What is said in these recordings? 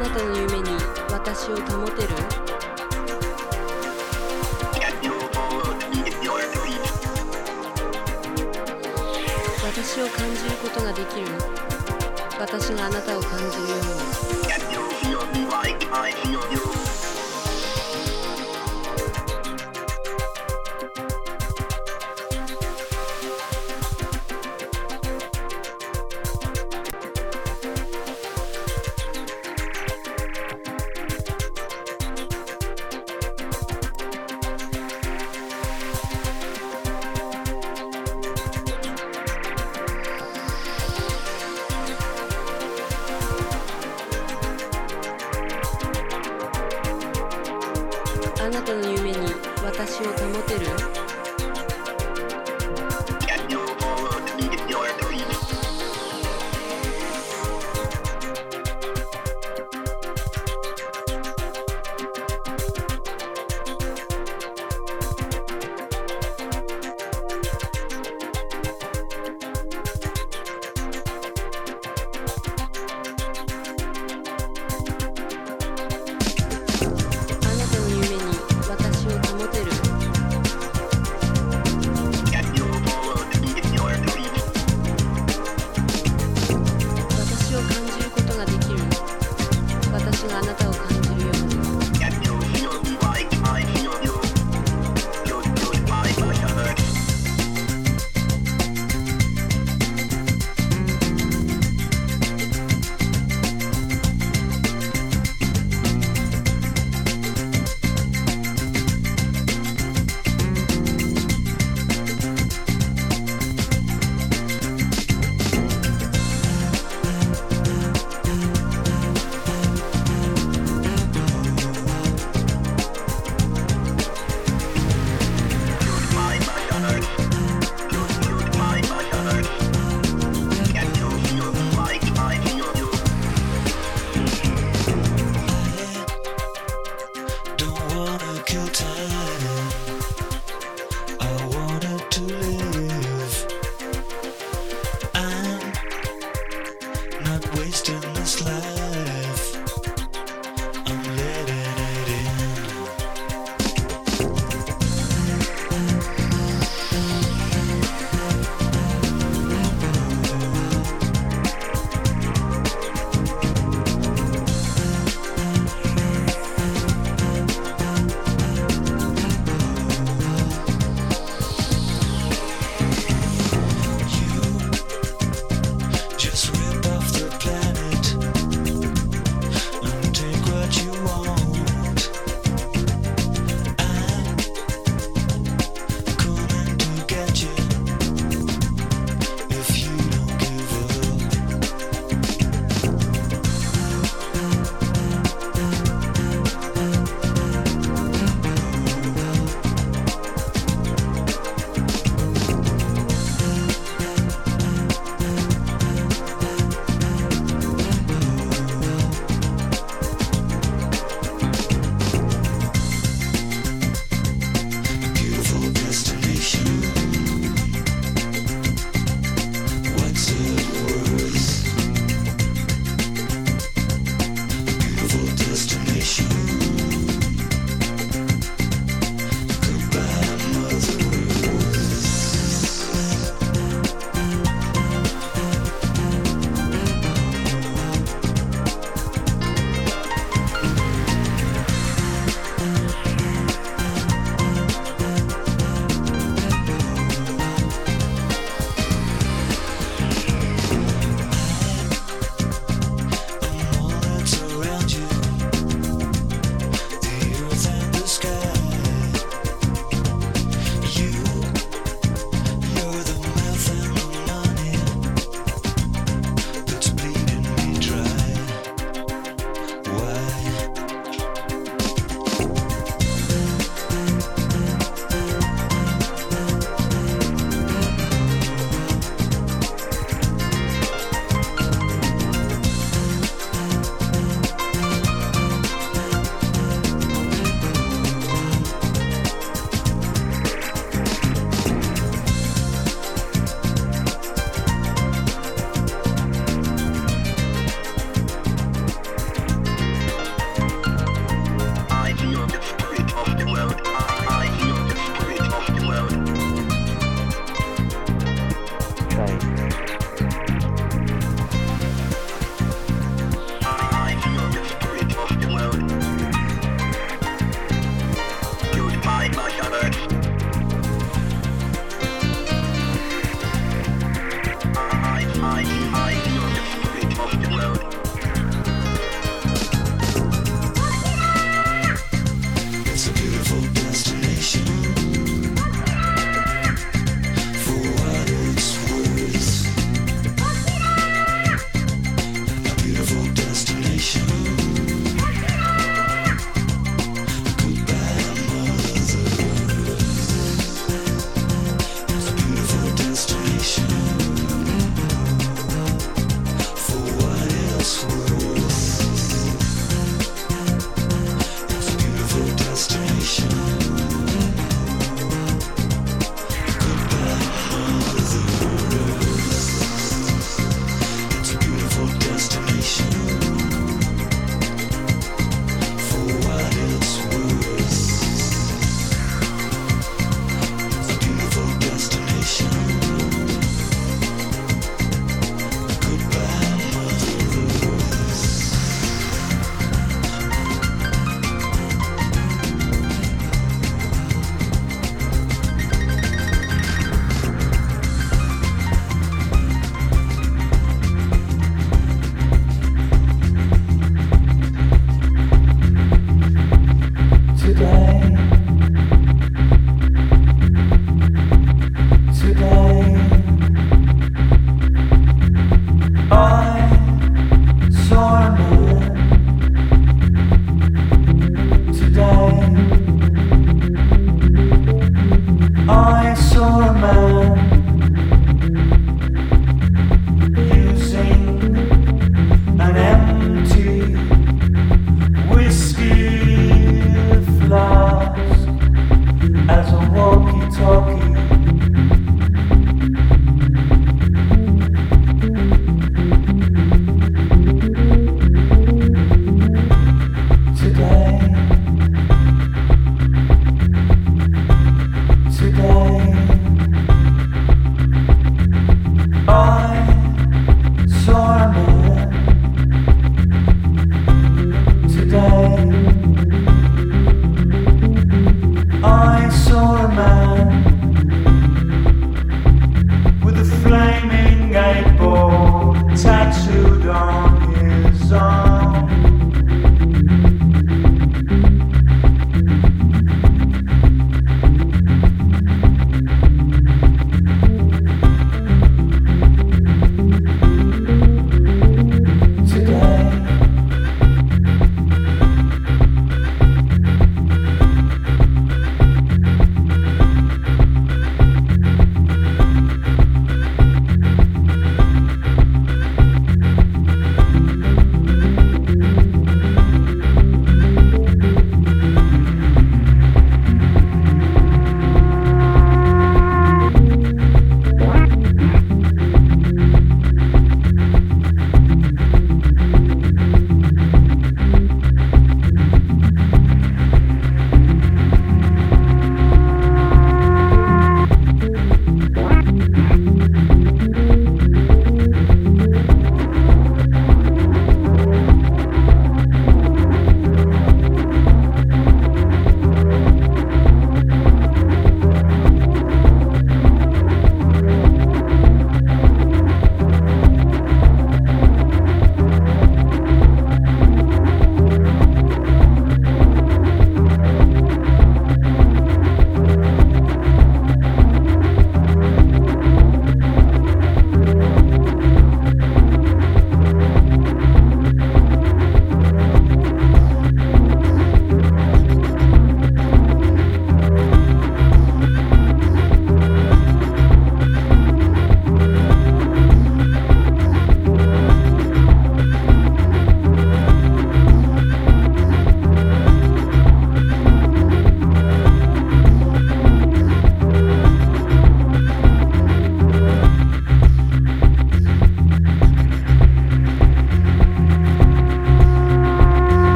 なたの夢に私を保てる？私を感じることができる？私があなたを感じるように。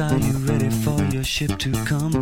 Are you ready for your ship to come?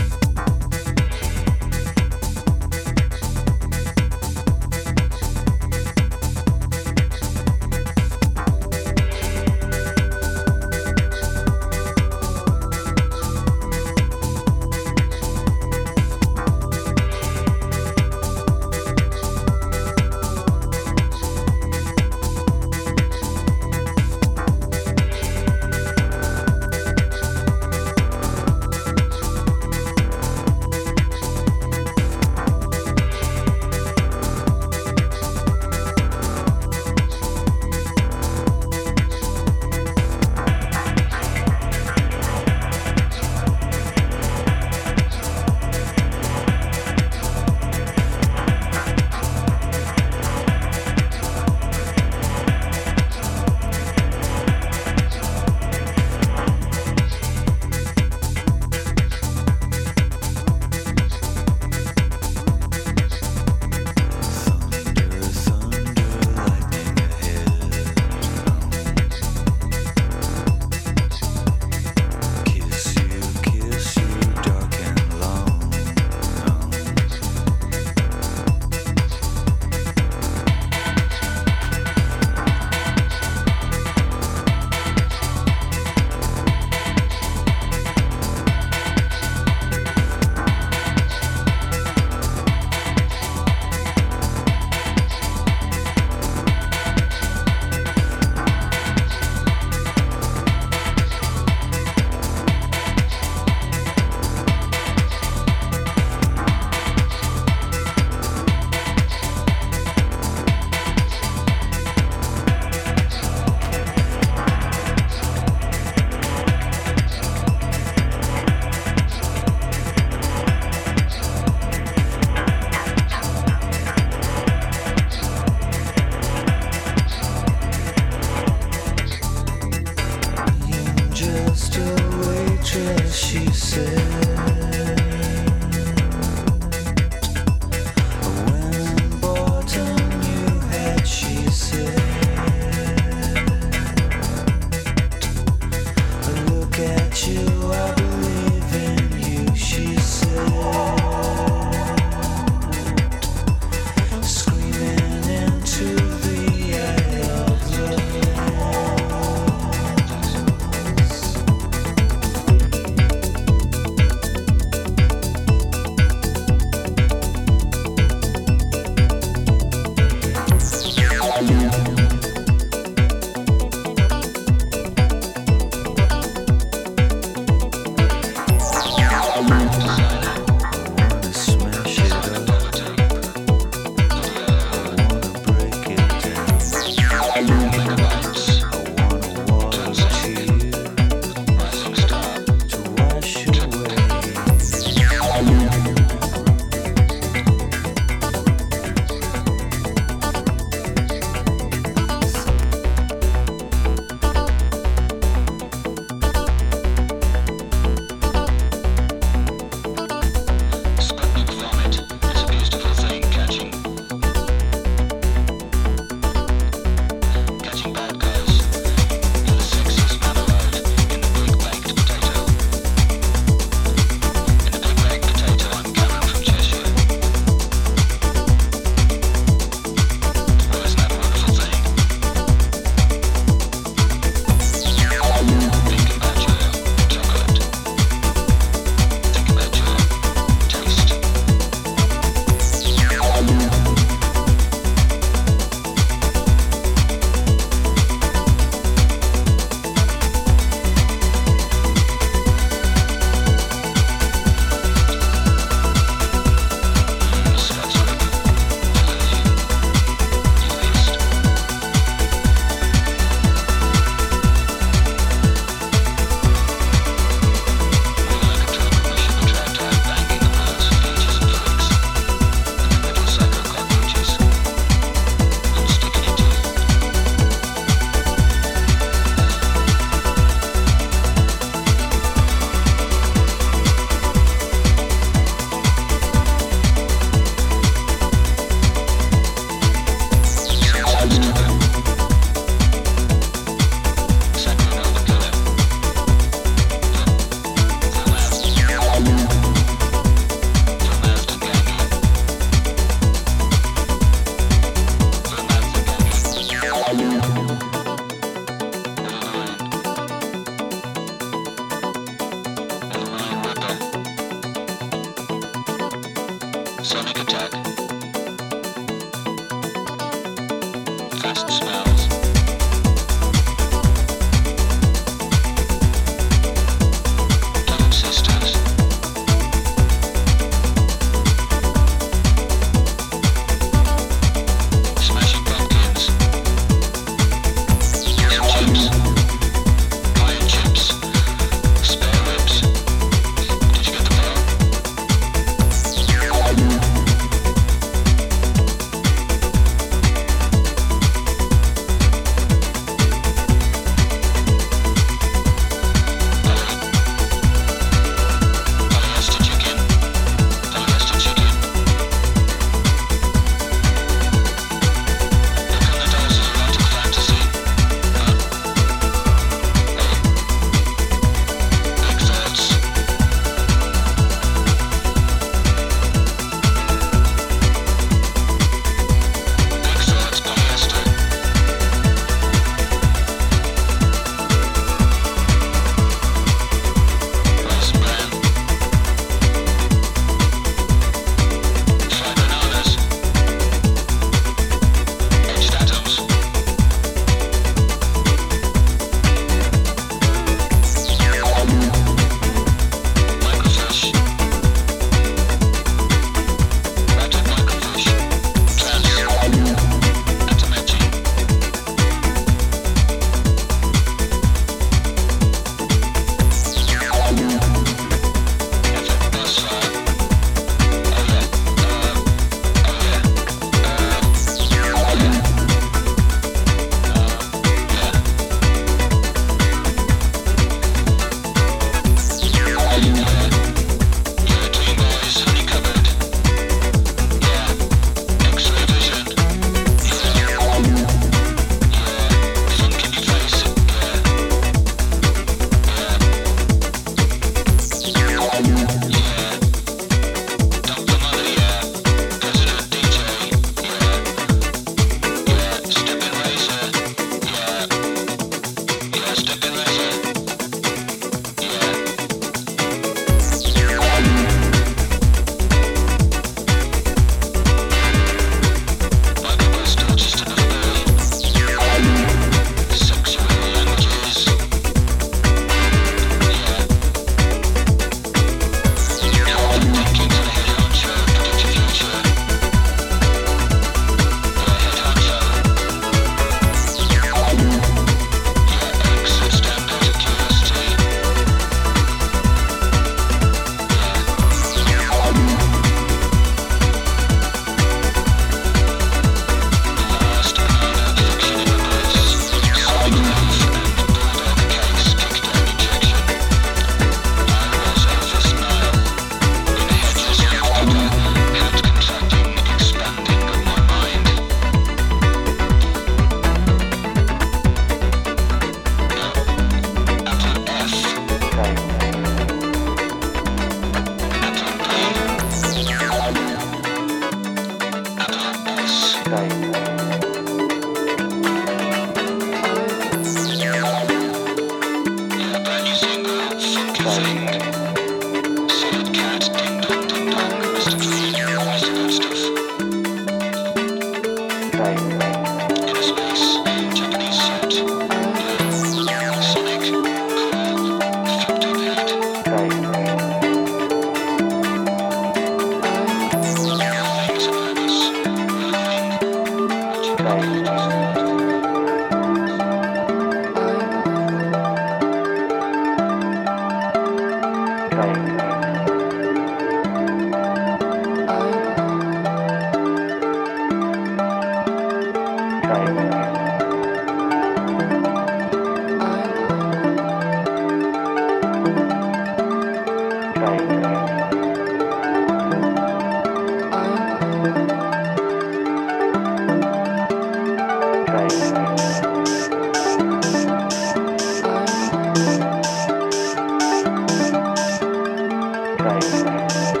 Right.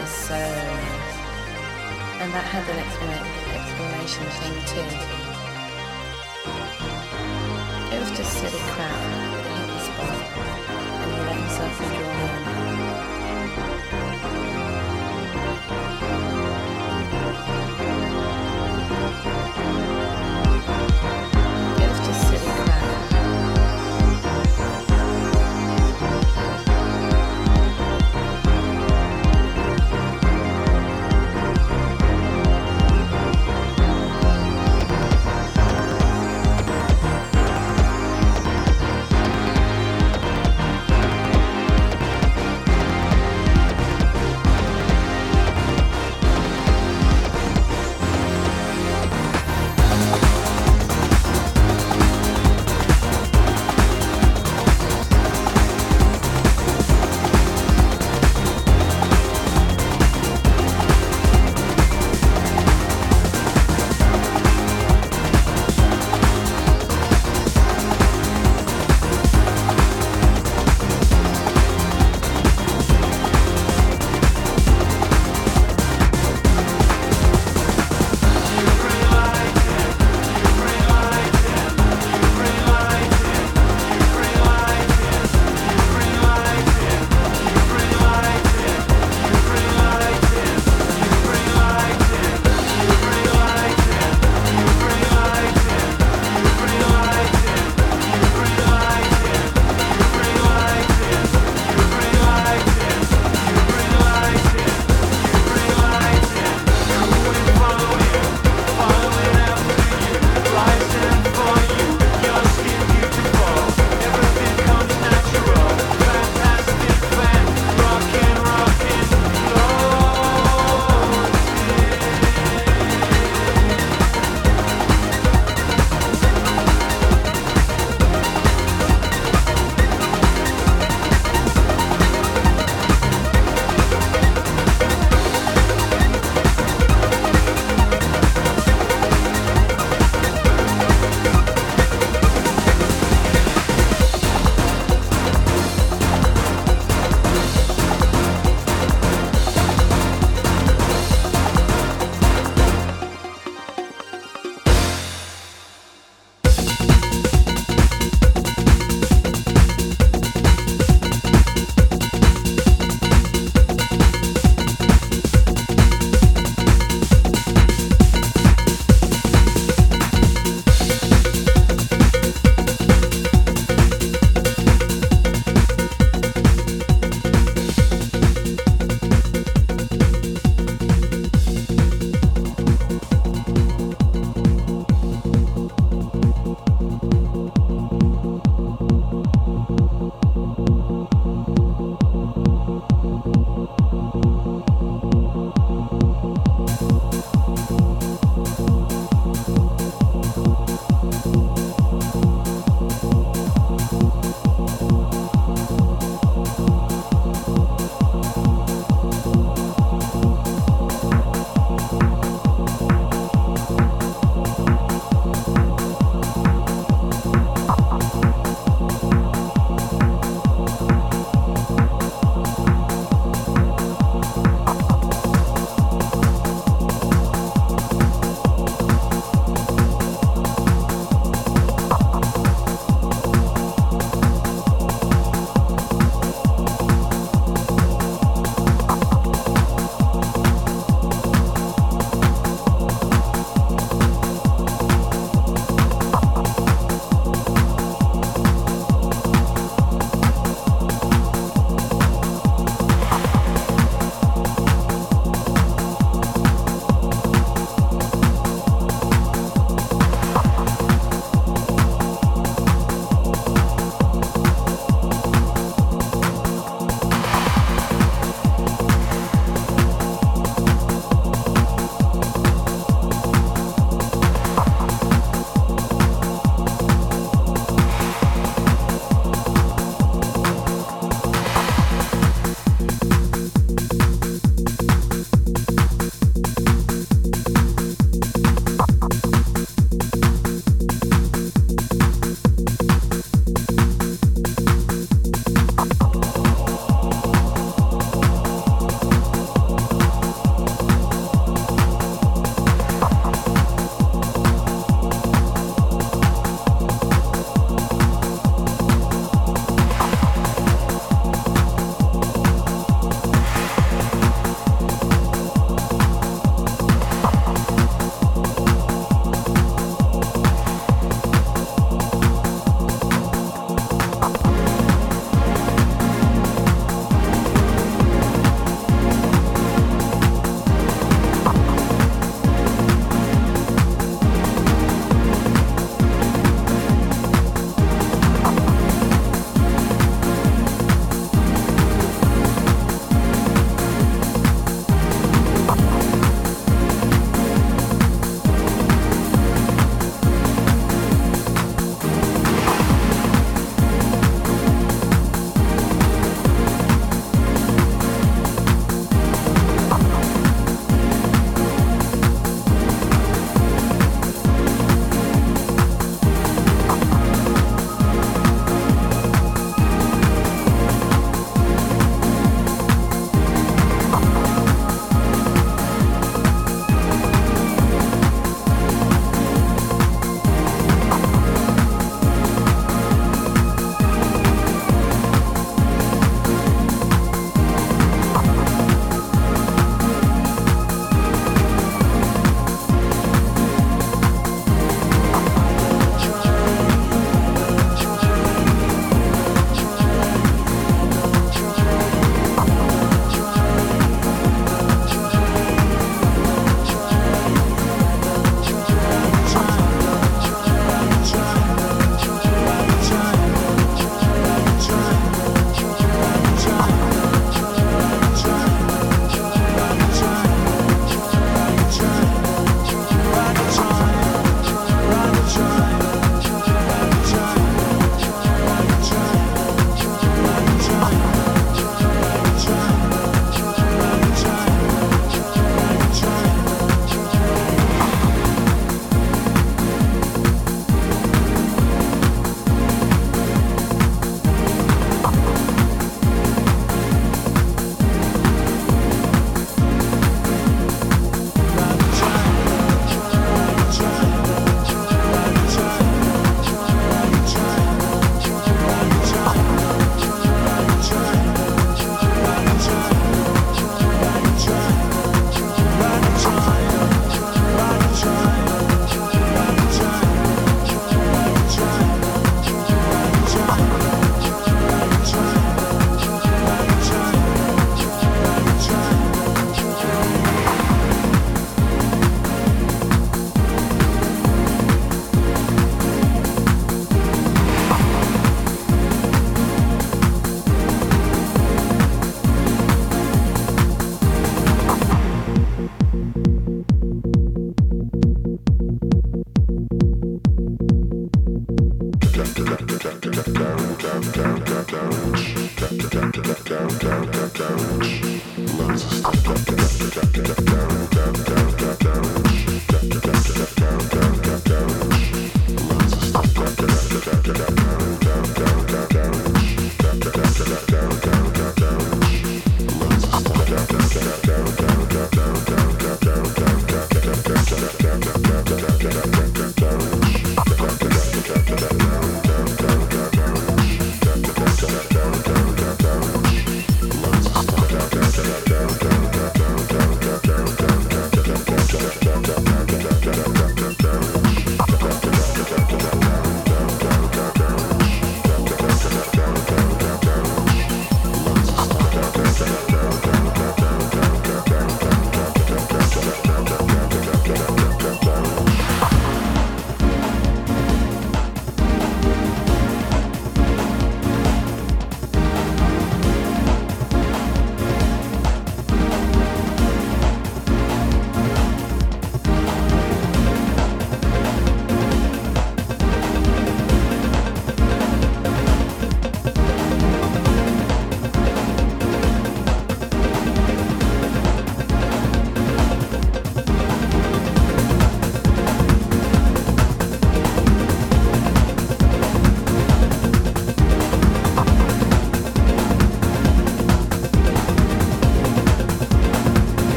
Is so nice. And that had an exclamation thing too. It was just silly crap that hit the spot, and he let himself be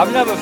감사합니다.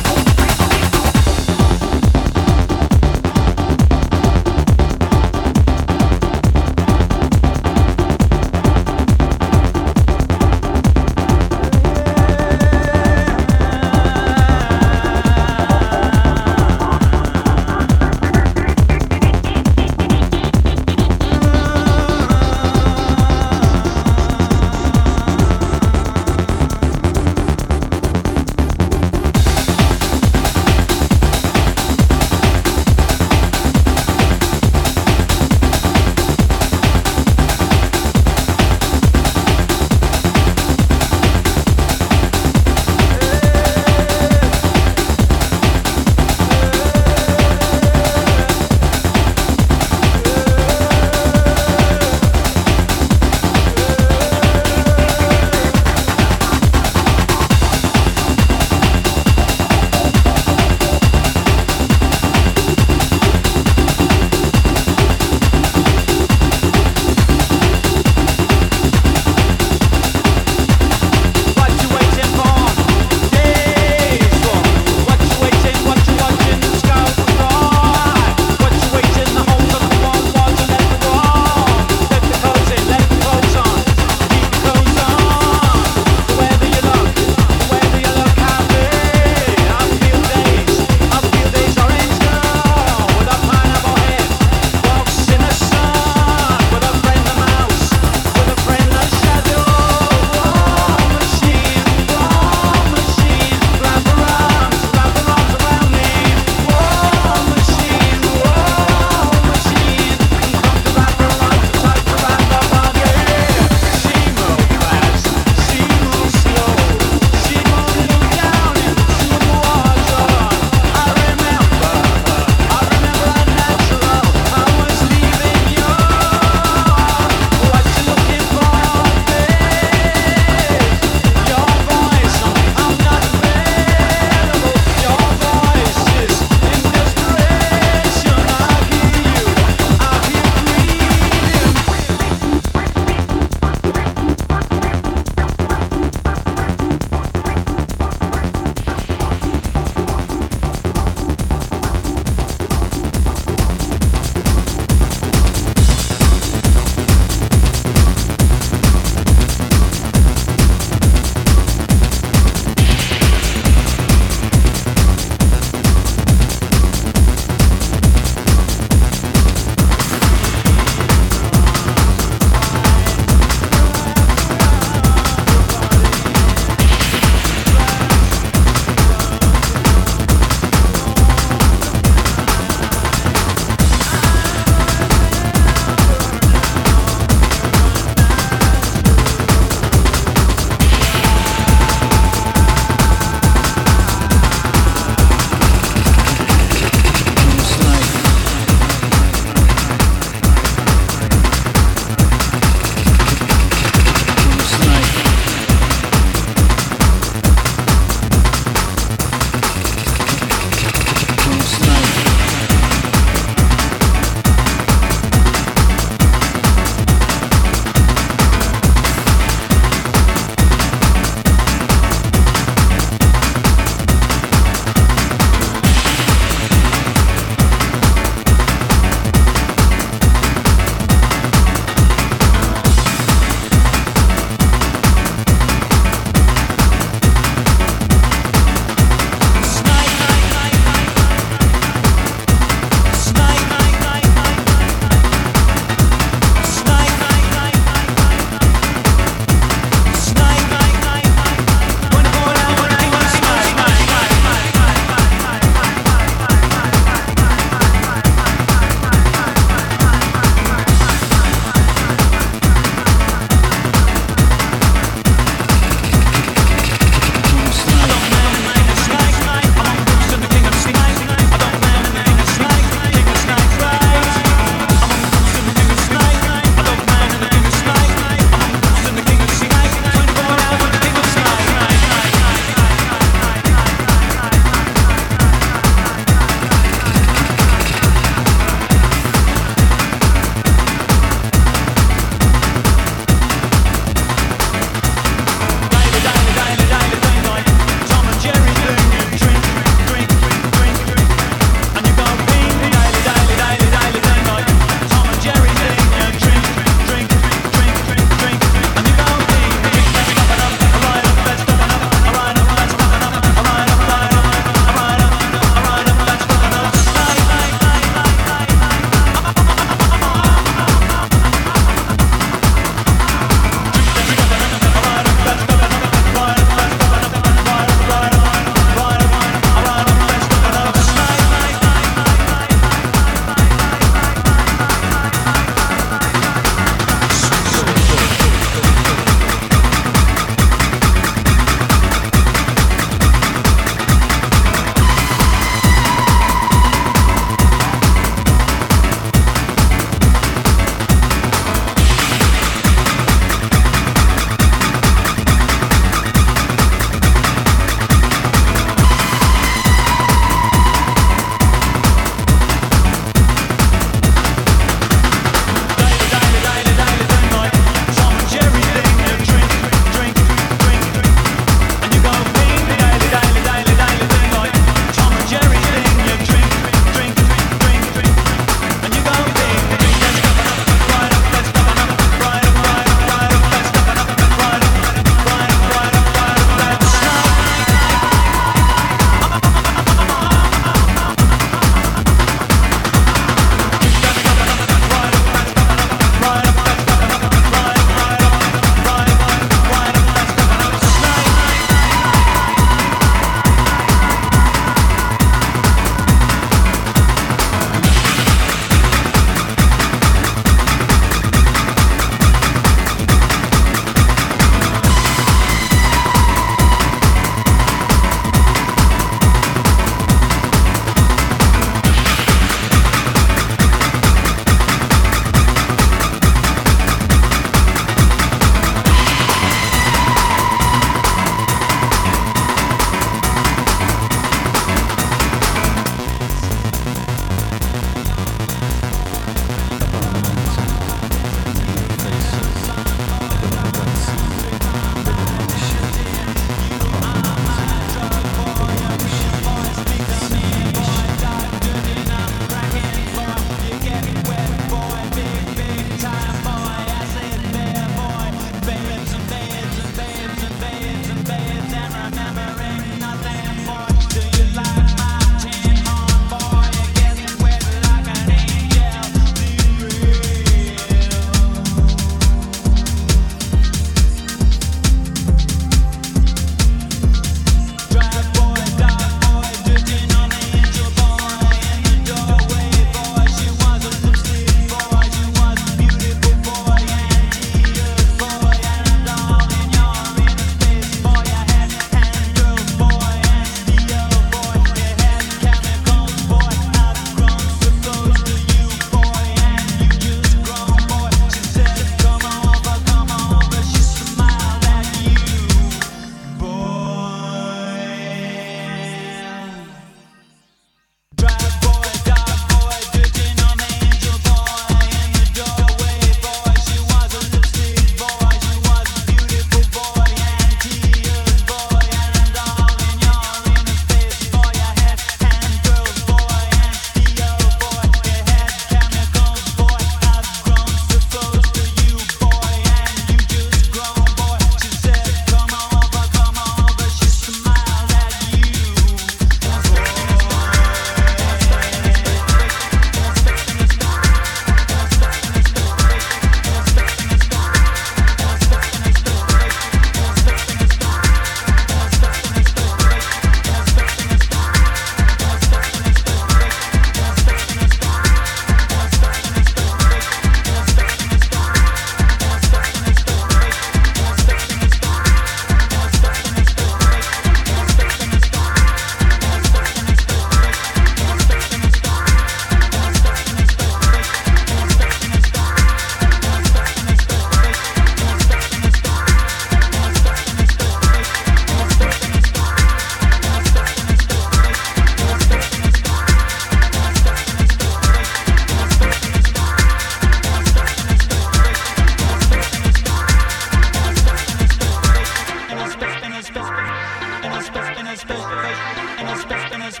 Thank